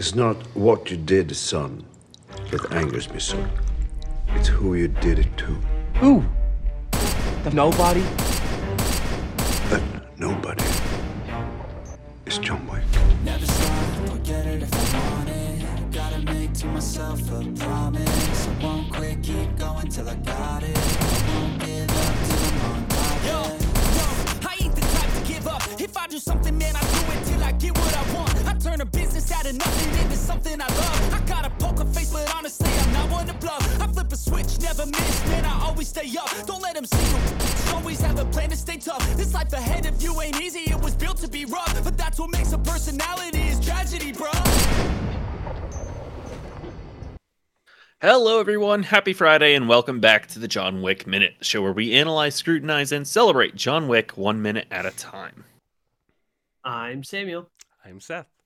It's not what you did, son, that angers me so. It's who you did it to. Who? The nobody? That nobody is John Wick. Never stop, I'll get it if I want it. Gotta make to myself a promise. I won't quit, keep going till I got it. I won't give up till I'm on top. Yo, yo, I ain't the type to give up. If I do something, man, I do it till I get what I want. I turn a business out of nothing into something I love. I got a poker face, but honestly, I'm not one to bluff. I flip a switch, never miss, man, I always stay up. Don't let them see you. Always have a plan to stay tough. This life ahead of you ain't easy, it was built to be rough. But that's what makes a personality is tragedy, bro. Hello, everyone. Happy Friday, and welcome back to the John Wick Minute, the show where we analyze, scrutinize, and celebrate John Wick one minute at a time. I'm Samuel. I'm Seth.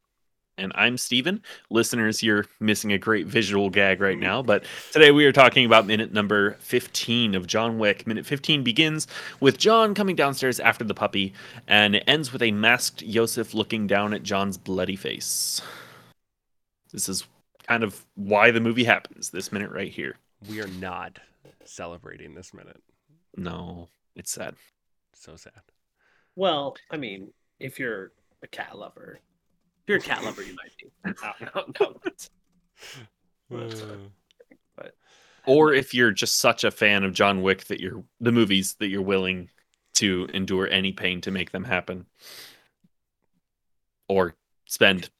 And I'm Stephen. Listeners, you're missing a great visual gag right now, but today we are talking about minute number 15 of John Wick. Minute 15 begins with John coming downstairs after the puppy, and it ends with a masked Iosef looking down at John's bloody face. This is kind of why the movie happens, this minute right here. We are not celebrating this minute. No, it's sad. So sad. Well, I mean, if you're a cat lover, if you're a cat lover, you might be. No, no, no. Uh. But or if you're just such a fan of John Wick that you're the movies that you're willing to endure any pain to make them happen, or spend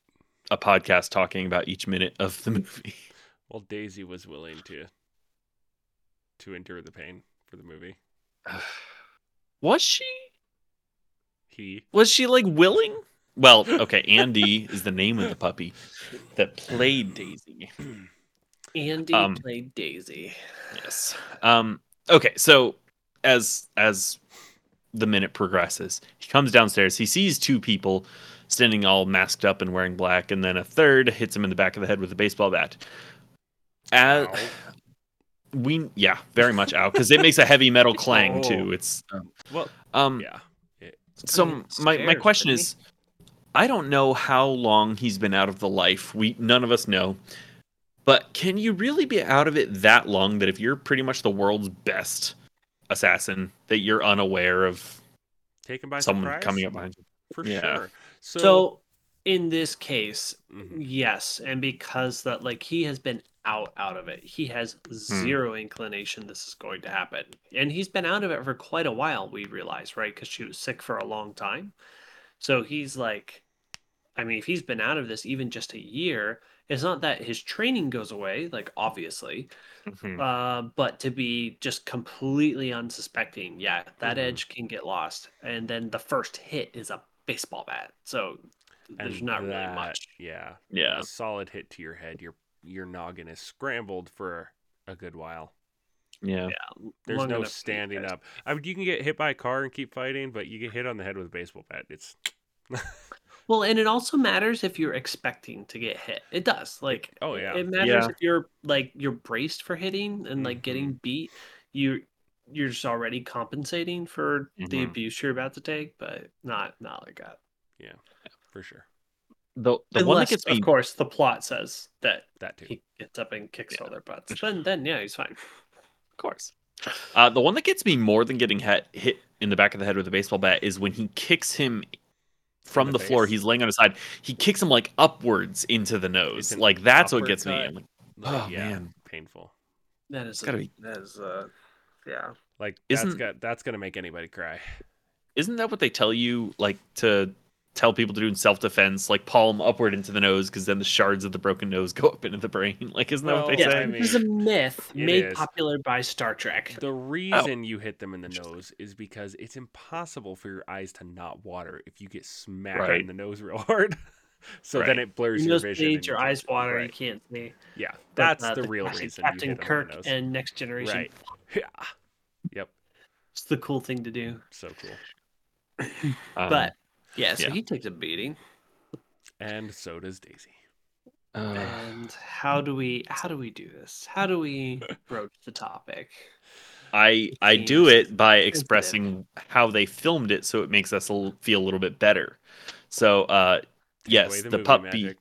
a podcast talking about each minute of the movie. Well, Daisy was willing to to endure the pain for the movie. Was she? He Was she like willing? Well, okay, Andy is the name of the puppy that played Daisy. Andy Um, played Daisy. Yes. Um okay, so as as the minute progresses, he comes downstairs, he sees two people standing all masked up and wearing black, and then a third hits him in the back of the head with a baseball bat. As Ow. we yeah, very much out because it makes a heavy metal clang too. It's well, um yeah. It, so my, my question didn't is i don't know how long he's been out of the life we none of us know but can you really be out of it that long that if you're pretty much the world's best assassin that you're unaware of taken by someone surprise coming up behind you for Yeah. sure. So, So, in this case, Mm-hmm. Mhm. yes, and because that like he has been out out of it, he has Hmm. zero inclination this is going to happen, and he's been out of it for quite a while. We realize, right? Because she was sick for a long time, so he's like, I mean, if he's been out of this even just a year, it's not that his training goes away, like obviously, Mhm. uh, but to be just completely unsuspecting, yeah, that Mm-hmm. Mhm. edge can get lost. And then the first hit is a baseball bat. So there's and not really much. Yeah. Yeah. A solid hit to your head. Your your noggin is scrambled for a good while. yeah Yeah, There's long no enough for you standing up. I mean, you can get hit by a car and keep fighting, but you get hit on the head with a baseball bat. It's Well, and it also matters if you're expecting to get hit. It does. Like, Oh, yeah. it matters Yeah. if you're like you're braced for hitting and like getting Mm-hmm. beat. You you're just already compensating for the Mhm. abuse you're about to take, but not not like that. Yeah. For sure the, the one that Unless, gets me of course, the plot says that that too. he gets up and kicks Yeah. all their butts. Then, then yeah, he's fine. of course uh, the one that gets me more than getting hit, hit in the back of the head with a baseball bat is when he kicks him from the the, floor he's laying on his side he kicks him like upwards into the nose an like that's what gets me like, Like, Oh, yeah, man. painful. That is gotta a- be- that is uh yeah. Like Isn't- got that's gonna make anybody cry. isn't that what they tell you like to tell people to do in self-defense like palm upward into the nose because then the shards of the broken nose go up into the brain like isn't that what Well, they Yeah, say I this is a myth made is. popular by Star Trek. The reason you hit them in the nose is because it's impossible for your eyes to not water if you get smacked Right. in the nose real hard. so then it blurs Your your vision. bleeds, your you eyes can't- water, you can't see. Yeah, But, that's uh, the real reason. Captain you hit 'em in Kirk the nose. and Next Generation. Right. Yeah. Yep. It's the cool thing to do. So cool. Um, but yeah, so yeah. he takes a beating. And so does Daisy. uh, And how do we how do we do this? How do we broach the topic? I I do it by expressing how they filmed it, so it makes us feel a little bit better. So, uh, Take yes, away the, movie puppy. magic.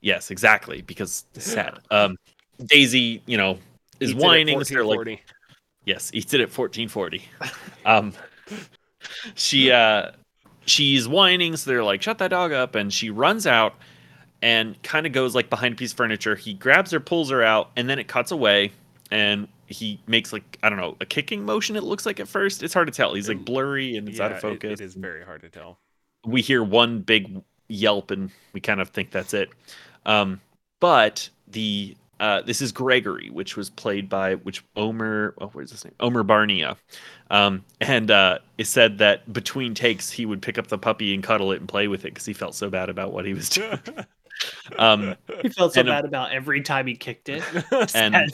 Yes, exactly. Because the set. Um, Daisy, you know, is Eats it at whining. So they're like, 1440. Yes, eats it at fourteen forty. Um, she uh, she's whining, so they're like, "Shut that dog up!" And she runs out and kind of goes like behind a piece of furniture. He grabs her, pulls her out, and then it cuts away, and he makes like I don't know a kicking motion. It looks like at first. It's hard to tell. He's like blurry and it's out Yeah, of it- focus. it is very hard to tell. we hear one big yelp and we kind of think that's it. Um, but the uh, this is Gregory, which was played by which Omer. Oh, where's his name? Omer Barnea. Um, and uh, it said that between takes he would pick up the puppy and cuddle it and play with it because he felt so bad about what he was doing. um, He felt so And, um, bad about every time he kicked it. and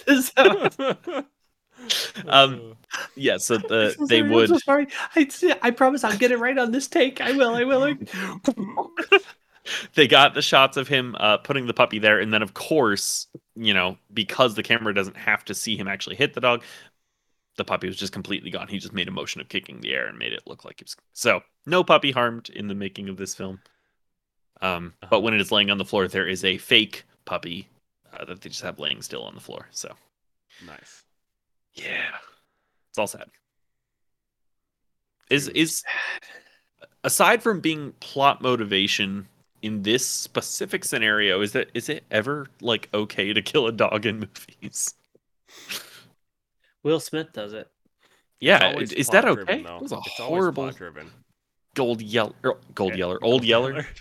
um, yeah, so the so they sorry, I'm would. so sorry. I, I promise I'll get it right on this take. I will. I will. they got the shots of him uh, putting the puppy there, and then of course, you know, because the camera doesn't have to see him actually hit the dog, the puppy was just completely gone. He just made a motion of kicking the air and made it look like he was. So no puppy harmed in the making of this film. Um, but when it is laying on the floor, there is a fake puppy uh, that they just have laying still on the floor. So nice. yeah, it's all sad. Is is aside from being plot motivation in this specific scenario, is that is it ever like okay to kill a dog in movies? Will Smith does it. Yeah, Always is that plot-driven, okay? though. It was a It's horrible plot-driven. gold yeller, er, gold Yeah, yeller, old yeller.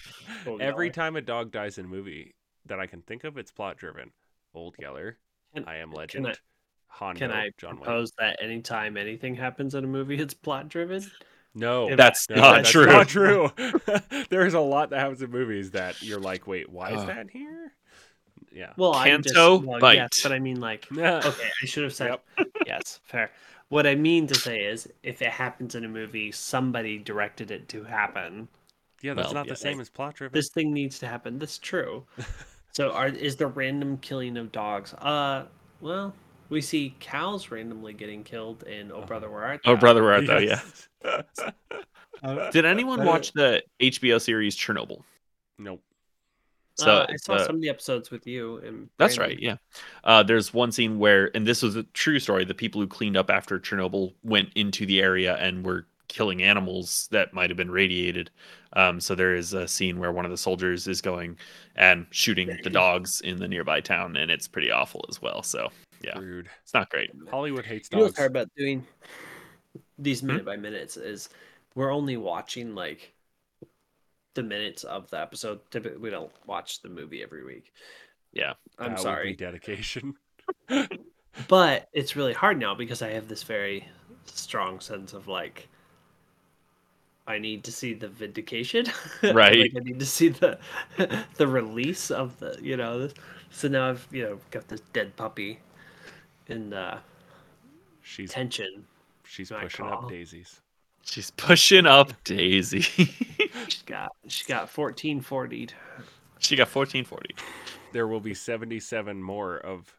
Old Every Yeller. time a dog dies in a movie that I can think of, it's plot driven. Old Yeller, Can- I Am Legend, I- Hondo, Can I John Wayne. propose that anytime anything happens in a movie, it's plot driven? No, If- That's no, not that's true. Not true. There's a lot that happens in movies that you're like, wait, why is Uh. that here? Yeah. Well, I'm just, well, bite. yes, but I mean, like, Yeah. okay, I should have said yes, fair. What I mean to say is, if it happens in a movie, somebody directed it to happen. Yeah, that's Well, not yeah, the same as plot driven. This thing needs to happen. That's true. so, are is the random killing of dogs? Uh, well, we see cows randomly getting killed in Oh Brother Where Art Oh, brother, where art thou? Yeah. yeah. Did anyone watch the HBO series Chernobyl? nope. So uh, I saw uh, some of the episodes with you and That's Brandon. right. Yeah. Uh, there's one scene where, and this was a true story. The people who cleaned up after Chernobyl went into the area and were killing animals that might have been radiated. Um, so there is a scene where one of the soldiers is going and shooting the dogs in the nearby town, and it's pretty awful as well. So yeah, Rude. it's not great. Hollywood hates You know what's hard about doing these Hmm? minute by minutes is we're only watching like the minutes of the episode. Typically, we don't watch the movie every week. Yeah. I'm That would be sorry, dedication. but it's really hard now because I have this very strong sense of like I need to see the vindication. Right. like I need to see the the release of the you know. This, so now I've you know got this dead puppy in the She's tension. she's pushing call. up daisies. She's pushing up Daisy. She got she got fourteen fortied. she got 1440. There will be 77 more of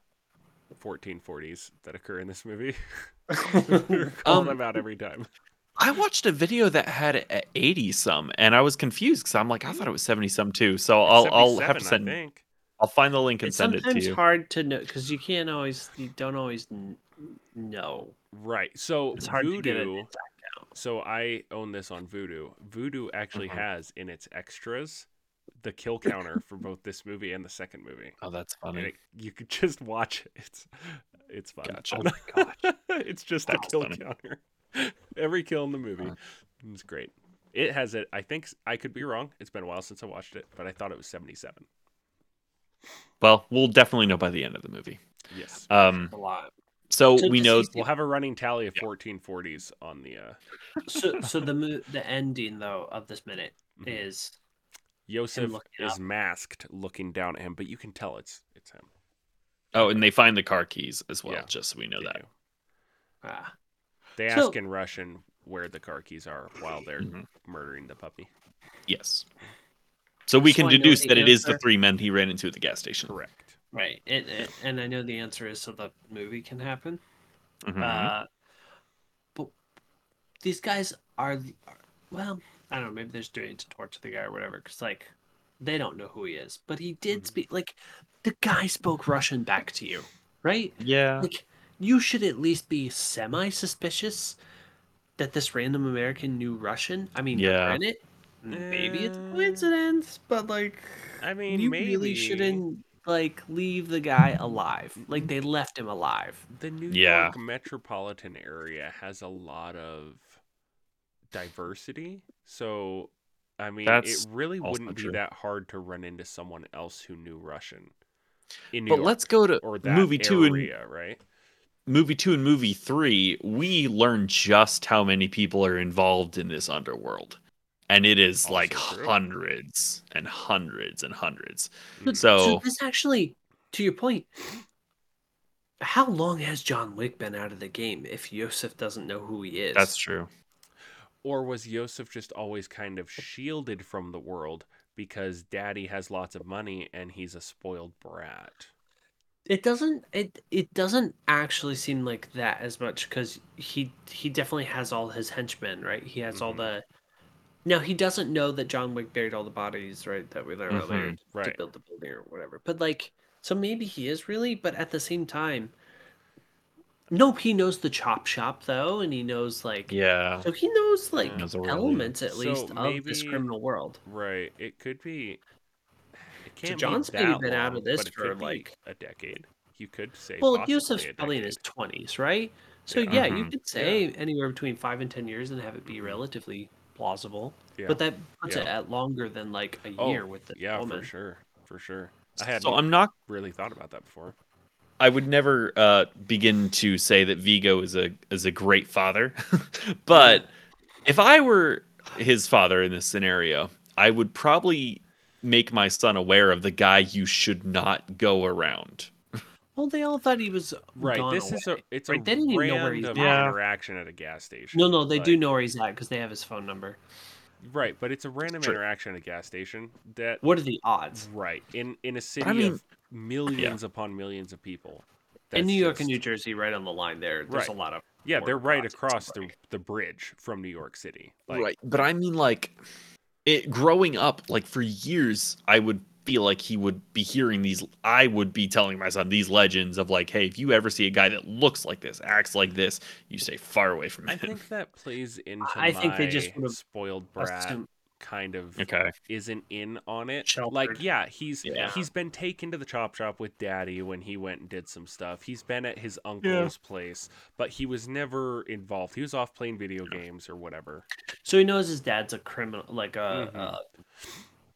1440s that occur in this movie. We're calling Um, them out every time. I watched a video that had it at 80 some, and I was confused because I'm like, I thought it was 70 some too. So I'll I'll have to 77, I send. think. I'll find the link and It's send it to sometimes you. hard to know because you can't always you don't always n- know. Right. So It's hard to get an Vudu. exact count. So I own this on Vudu. Vudu actually Mhm. has in its extras the kill counter for both this movie and the second movie. Oh, that's funny. it, you could just watch it. It's it's fun. Gotcha. Oh my gosh. it's just a kill funny. counter. Every kill in the movie. It's great. It has it. I think I could be wrong. It's been a while since I watched it, but I thought it was 77. Well, we'll definitely know by the end of the movie. Yes. Um, A lot. so So we know. We'll have a running tally of Yeah. 1440s on the uh So so the mo- the ending though of this minute Mhm. is Iosef is up. masked looking down at him, but you can tell it's it's him. Oh, and they find the car keys as well. Yeah, just so we know They that. do. ah, They So- ask in Russian where the car keys are while they're Mhm. murdering the puppy. Yes. So we So can deduce the that it is the three men he ran into at the gas station. Correct. right. And, and and I know the answer is so the movie can happen. Mhm. Uh, but these guys are, are well, I don't know. Maybe they're just doing it to torture the guy or whatever. Because like, they don't know who he is, but he Mm-hmm. did speak. Like the guy spoke Russian back to you, right? Yeah. Like you should at least be semi suspicious that this random American knew Russian. I mean, Yeah. granted, maybe it's a Uh, coincidence, but like I mean, you maybe really shouldn't like leave the guy alive. Like they left him alive. The New Yeah. York metropolitan area has a lot of diversity, so I mean, That's it really wouldn't be true. that hard to run into someone else who knew Russian in New But York let's go to or that movie two and area, right? movie two and movie three. We learn just how many people are involved in this underworld, and it is like true. hundreds and hundreds and hundreds. But- So this actually, to your point, how long has John Wick been out of the game if Iosef doesn't know who he is? that's true. Or was Iosef just always kind of shielded from the world because daddy has lots of money and he's a spoiled brat? It doesn't. It it doesn't actually seem like that as much because he he definitely has all his henchmen, right? He has all Mhm. the. Now he doesn't know that John Wick buried all the bodies, right? That we learned earlier Mhm, to right. build the building or whatever. But like, so maybe he is really, but at the same time, nope. He knows the chop shop though, and he knows like Yeah. So he knows like yeah. elements at So least of this criminal world. Right. It could be. It can't John's be maybe been out of this for, like- a decade. You could say. Well, Iosef's probably in his twenties, right? So Yeah. yeah, you Mhm. could say anywhere between five and ten years and have it be relatively plausible. Yeah. But that puts it at longer than like a Oh, year with the yeah, woman. for sure, for sure. I hadn't So I'm not. really thought about that before. I would never uh, begin to say that Viggo is a is a great father, but if I were his father in this scenario, I would probably make my son aware of the guy you should not go around. Well, they all thought he was Right. gone This is a it's Right, a they didn't even know where he's random at. Yeah. interaction at a gas station. No, no, they do know where he's at because they have his phone number. Right, but it's a random True. interaction at a gas station that What are the odds? right in in a city mean- of millions upon millions of people. In New York and New Jersey, right on the line there, there's Right. a lot of Yeah, they're right across the the bridge from New York City. Like, right, but I mean, like, it growing up, like for years, I would feel like he would be hearing these. I would be telling my son these legends of like, hey, if you ever see a guy that looks like this, acts like this, you stay far away from him I think that plays into I think they just would've spoiled brat Assume- kind of Okay. isn't in on it. Sheltered. Like, yeah, he's Yeah. he's been taken to the chop shop with daddy when he went and did some stuff. He's been at his uncle's place, but he was never involved. He was off playing video games or whatever. So he knows his dad's a criminal, like a, Mhm. a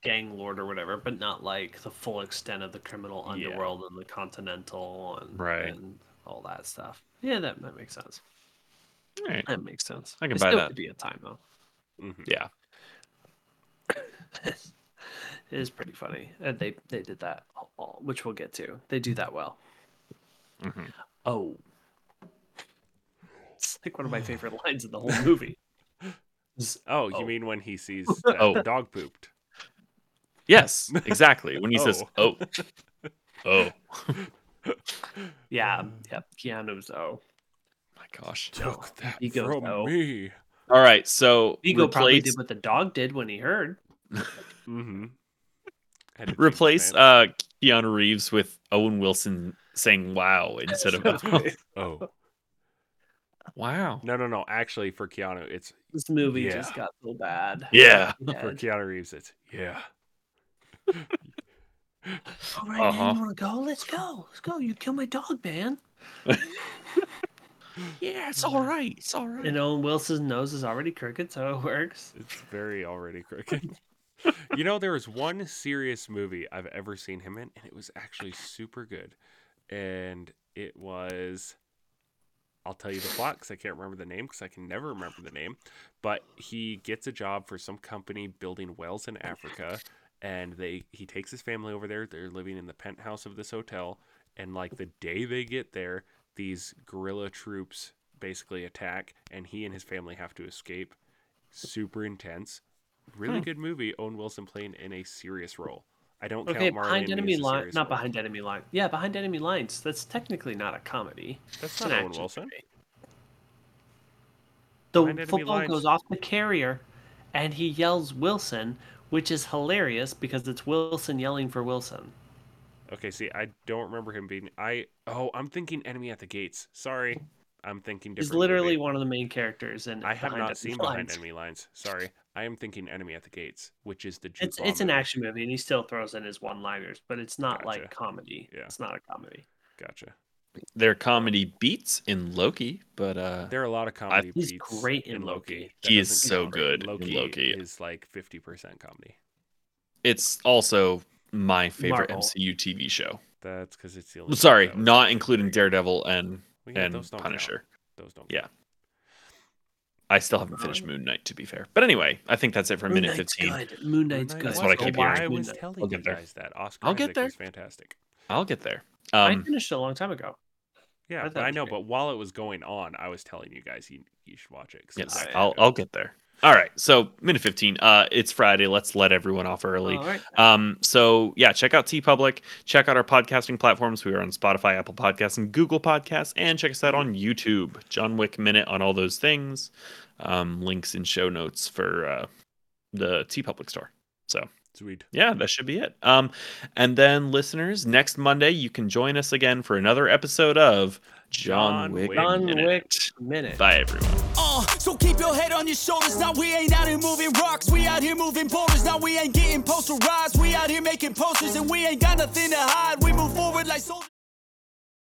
gang lord or whatever, but not like the full extent of the criminal Yeah. underworld and the continental and, Right. and all that stuff. Yeah, that, that makes sense. All right. That makes sense. I can It buy still that. Could be a time though. Mhm. Yeah. it is pretty funny. And they they did that, all- which we'll get to. They do that well. Mhm. Oh, it's like one of my favorite lines in the whole movie. Is, Oh, you Oh. mean when he sees that Oh. the dog pooped? Yes, exactly. When he says, "Oh, oh, Yeah, yep. Keanu's oh. my gosh." Took that He goes, from "No." me. All right, so Viggo probably did what the dog did when he heard. Mm-hmm. replace uh Keanu Reeves with Owen Wilson saying "Wow" instead of Oh "Wow." no no no! Actually, for Keanu, it's This movie Yeah. just got so bad. Yeah. for Keanu Reeves. It's yeah. All right, man, Uh-huh. you want to go? Let's go. Let's go. You kill my dog, man. Yeah, it's all right. It's all right. And Owen Wilson's nose is already crooked, so it works. It's very already crooked. you know, there was one serious movie I've ever seen him in, and it was actually super good. And it was. I'll tell you the plot because I can't remember the name because I can never remember the name. But he gets a job for some company building wells in Africa, and they he takes his family over there. They're living in the penthouse of this hotel, and like the day they get there, these guerrilla troops basically attack, and he and his family have to escape. Super intense, really Hmm. good movie. Owen Wilson playing in a serious role. I don't Okay, count Marley behind enemy lines, not role. behind enemy lines. Yeah, behind enemy lines. That's technically not a comedy. That's not Owen Wilson. movie. The Behind football goes off the carrier, and he yells Wilson which is hilarious because it's Wilson yelling for Wilson. Okay, see, I don't remember him being. I oh, I'm thinking Enemy at the Gates. Sorry, I'm thinking different. He's literally movie. one of the main characters and I have not seen Lines. Behind Enemy Lines. Sorry, I am thinking Enemy at the Gates, which is the. It's it's an movie. action movie, and he still throws in his one-liners, but it's not like comedy. Yeah. It's not a comedy. Gotcha. There are comedy beats in Loki, but uh, There are a lot of comedy He's beats great in Loki. That He is so count. good in Loki, Loki. is like fifty percent comedy. it's also my favorite Marvel. MCU TV show. That's because it's the only. Sorry, that not including very. Daredevil and Well, yeah, and those don't count. Punisher. Those don't. Yeah. I still haven't finished Moon Knight to be fair. But anyway, I think that's it for Moon minute Knight's 15. good. Moon Knight's Moon good. Knight That's what I was keep good. hearing. I was telling I'll you get there. guys that Oscar I'll get Isaac there. was fantastic. I'll get there. I Um, finished it a long time ago. Yeah, I I know. But while it was going on, I was telling you guys you, you should watch it yes, very I'll. I'll get there. All right. So minute 15. Uh it's Friday. Let's let everyone off early. All right. Um, so yeah, check out TeePublic, check out our podcasting platforms. We are on Spotify, Apple Podcasts, and Google Podcasts, and check us out on YouTube. John Wick Minute on all those things. Um, links in show notes for uh, the TeePublic store. So Sweet. yeah, that should be it. Um, and then listeners, next Monday you can join us again for another episode of John, John Wick, Wick John Minute. Wick minute. Bye everyone. Uh, so keep your head on your shoulders. Now we ain't out here moving rocks. We out here moving boulders. Now we ain't getting posterized. We out here making posters and we ain't got nothing to hide. We move forward like soldiers.